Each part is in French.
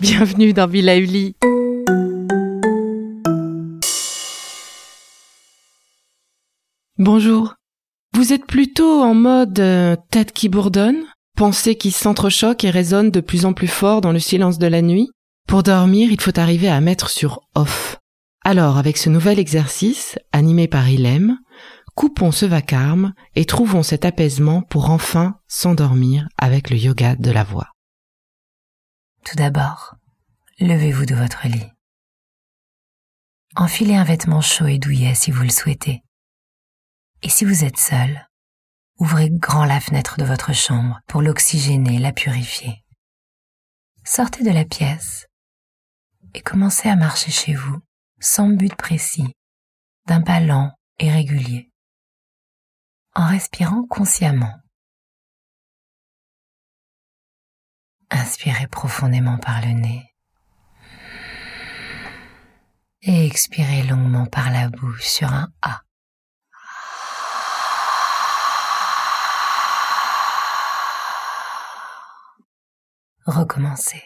Bienvenue dans Villa Uli. Bonjour. Vous êtes plutôt en mode euh, tête qui bourdonne, pensée qui s'entrechoque et résonne de plus en plus fort dans le silence de la nuit Pour dormir, il faut arriver à mettre sur off. Alors, avec ce nouvel exercice, animé par Ilem, coupons ce vacarme et trouvons cet apaisement pour enfin s'endormir avec le yoga de la voix. Tout d'abord, levez-vous de votre lit. Enfilez un vêtement chaud et douillet si vous le souhaitez. Et si vous êtes seul, ouvrez grand la fenêtre de votre chambre pour l'oxygéner, la purifier. Sortez de la pièce et commencez à marcher chez vous sans but précis, d'un pas lent et régulier, en respirant consciemment. Inspirez profondément par le nez et expirez longuement par la bouche sur un A. Recommencez.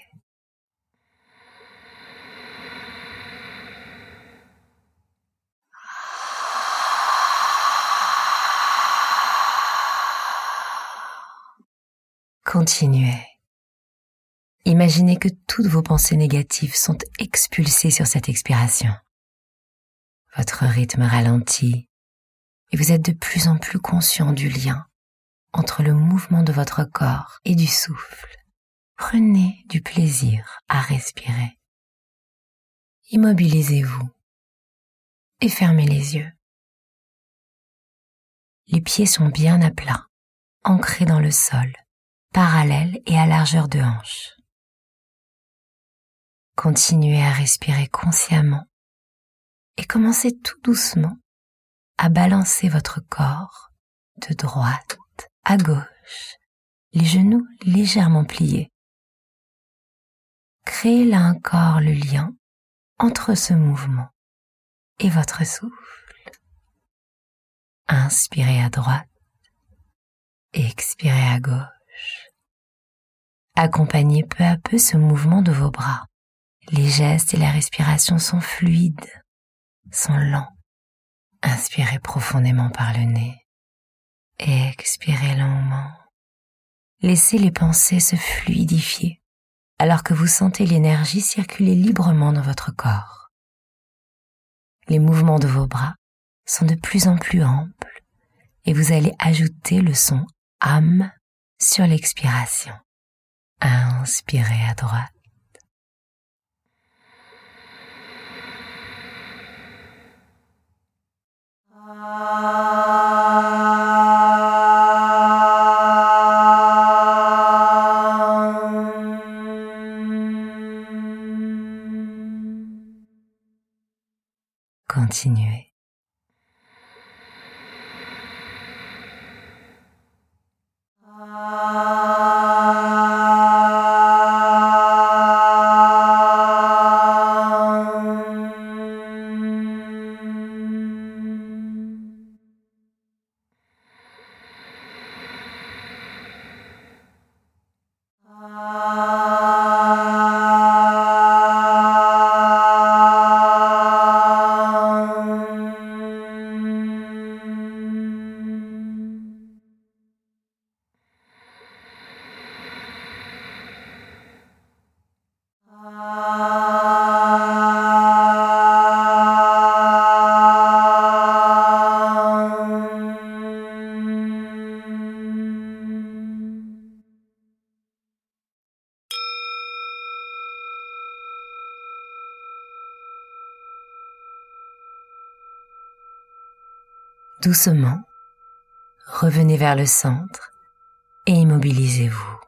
Continuez. Imaginez que toutes vos pensées négatives sont expulsées sur cette expiration. Votre rythme ralentit et vous êtes de plus en plus conscient du lien entre le mouvement de votre corps et du souffle. Prenez du plaisir à respirer. Immobilisez-vous et fermez les yeux. Les pieds sont bien à plat, ancrés dans le sol, parallèles et à largeur de hanche. Continuez à respirer consciemment et commencez tout doucement à balancer votre corps de droite à gauche, les genoux légèrement pliés. Créez là encore le lien entre ce mouvement et votre souffle. Inspirez à droite expirez à gauche. Accompagnez peu à peu ce mouvement de vos bras les gestes et la respiration sont fluides, sont lents. Inspirez profondément par le nez expirez lentement. Laissez les pensées se fluidifier alors que vous sentez l'énergie circuler librement dans votre corps. Les mouvements de vos bras sont de plus en plus amples et vous allez ajouter le son âme sur l'expiration. Inspirez à droite Continuez. Doucement, revenez vers le centre et immobilisez-vous.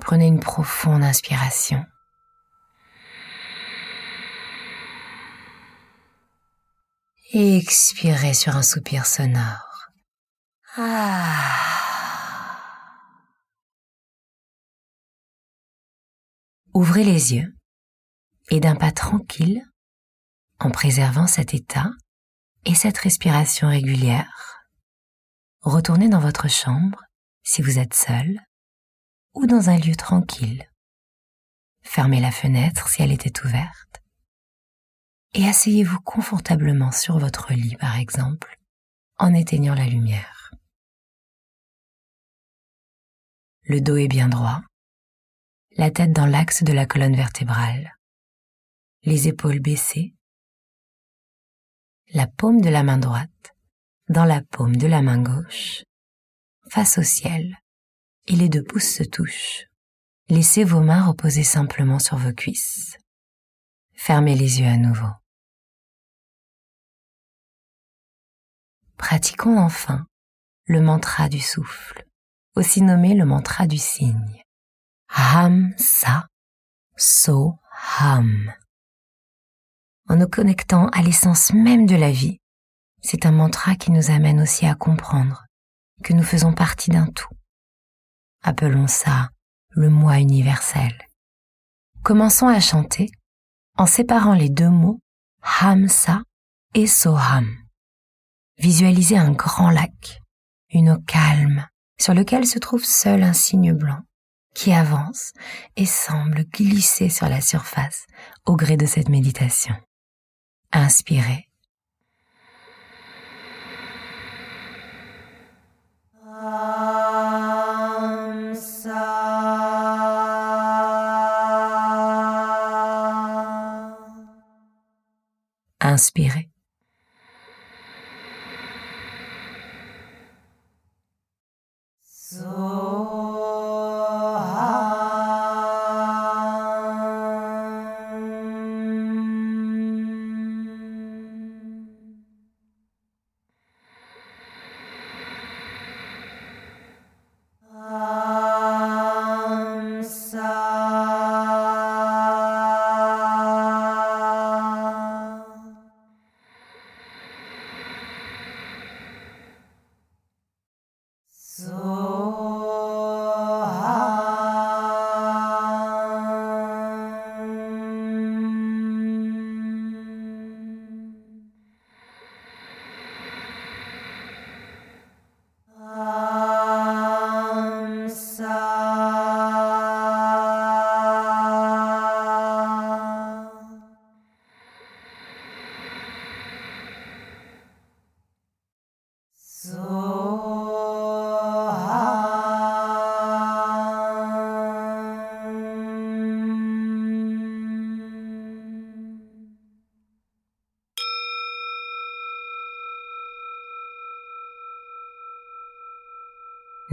Prenez une profonde inspiration. Et expirez sur un soupir sonore. Ah. Ouvrez les yeux et d'un pas tranquille, en préservant cet état et cette respiration régulière, retournez dans votre chambre si vous êtes seul ou dans un lieu tranquille. Fermez la fenêtre si elle était ouverte et asseyez-vous confortablement sur votre lit par exemple en éteignant la lumière. Le dos est bien droit, la tête dans l'axe de la colonne vertébrale, les épaules baissées, la paume de la main droite dans la paume de la main gauche, face au ciel, et les deux pouces se touchent. Laissez vos mains reposer simplement sur vos cuisses. Fermez les yeux à nouveau. Pratiquons enfin le mantra du souffle, aussi nommé le mantra du cygne. Ham sa so ham. En nous connectant à l'essence même de la vie, c'est un mantra qui nous amène aussi à comprendre que nous faisons partie d'un tout Appelons ça le moi universel. Commençons à chanter en séparant les deux mots Hamsa et Soham. Visualisez un grand lac, une eau calme, sur lequel se trouve seul un signe blanc qui avance et semble glisser sur la surface au gré de cette méditation. Inspirez Inspirez.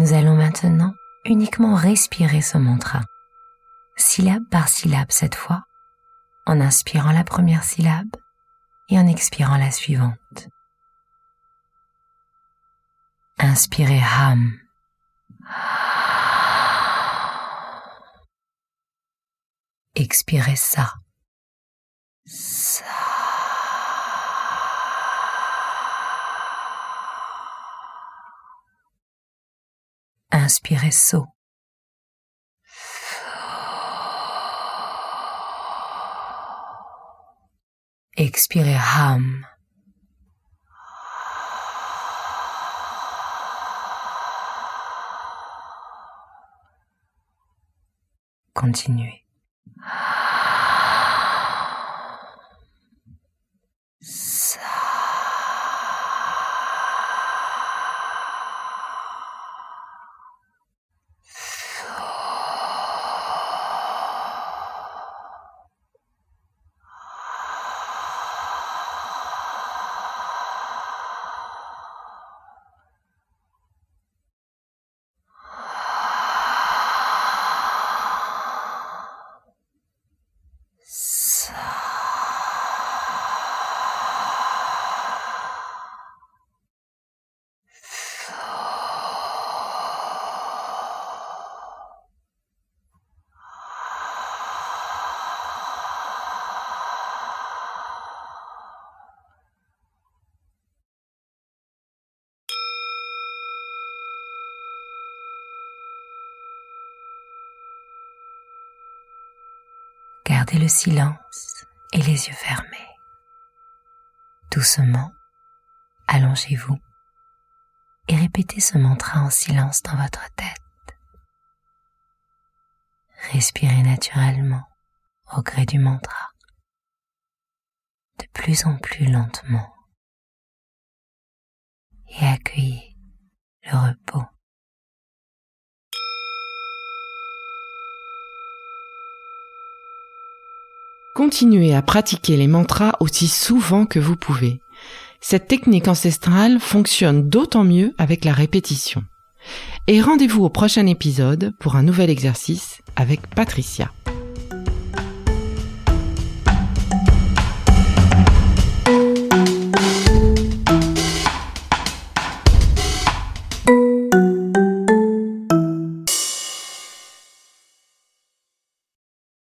Nous allons maintenant uniquement respirer ce mantra, syllabe par syllabe cette fois, en inspirant la première syllabe et en expirant la suivante. Inspirez Ham. Expirez ça. Inspirez saut. Expirez ham. Continuez. Gardez le silence et les yeux fermés. Doucement, allongez-vous et répétez ce mantra en silence dans votre tête. Respirez naturellement au gré du mantra, de plus en plus lentement, et accueillez le repos. Continuez à pratiquer les mantras aussi souvent que vous pouvez. Cette technique ancestrale fonctionne d'autant mieux avec la répétition. Et rendez-vous au prochain épisode pour un nouvel exercice avec Patricia.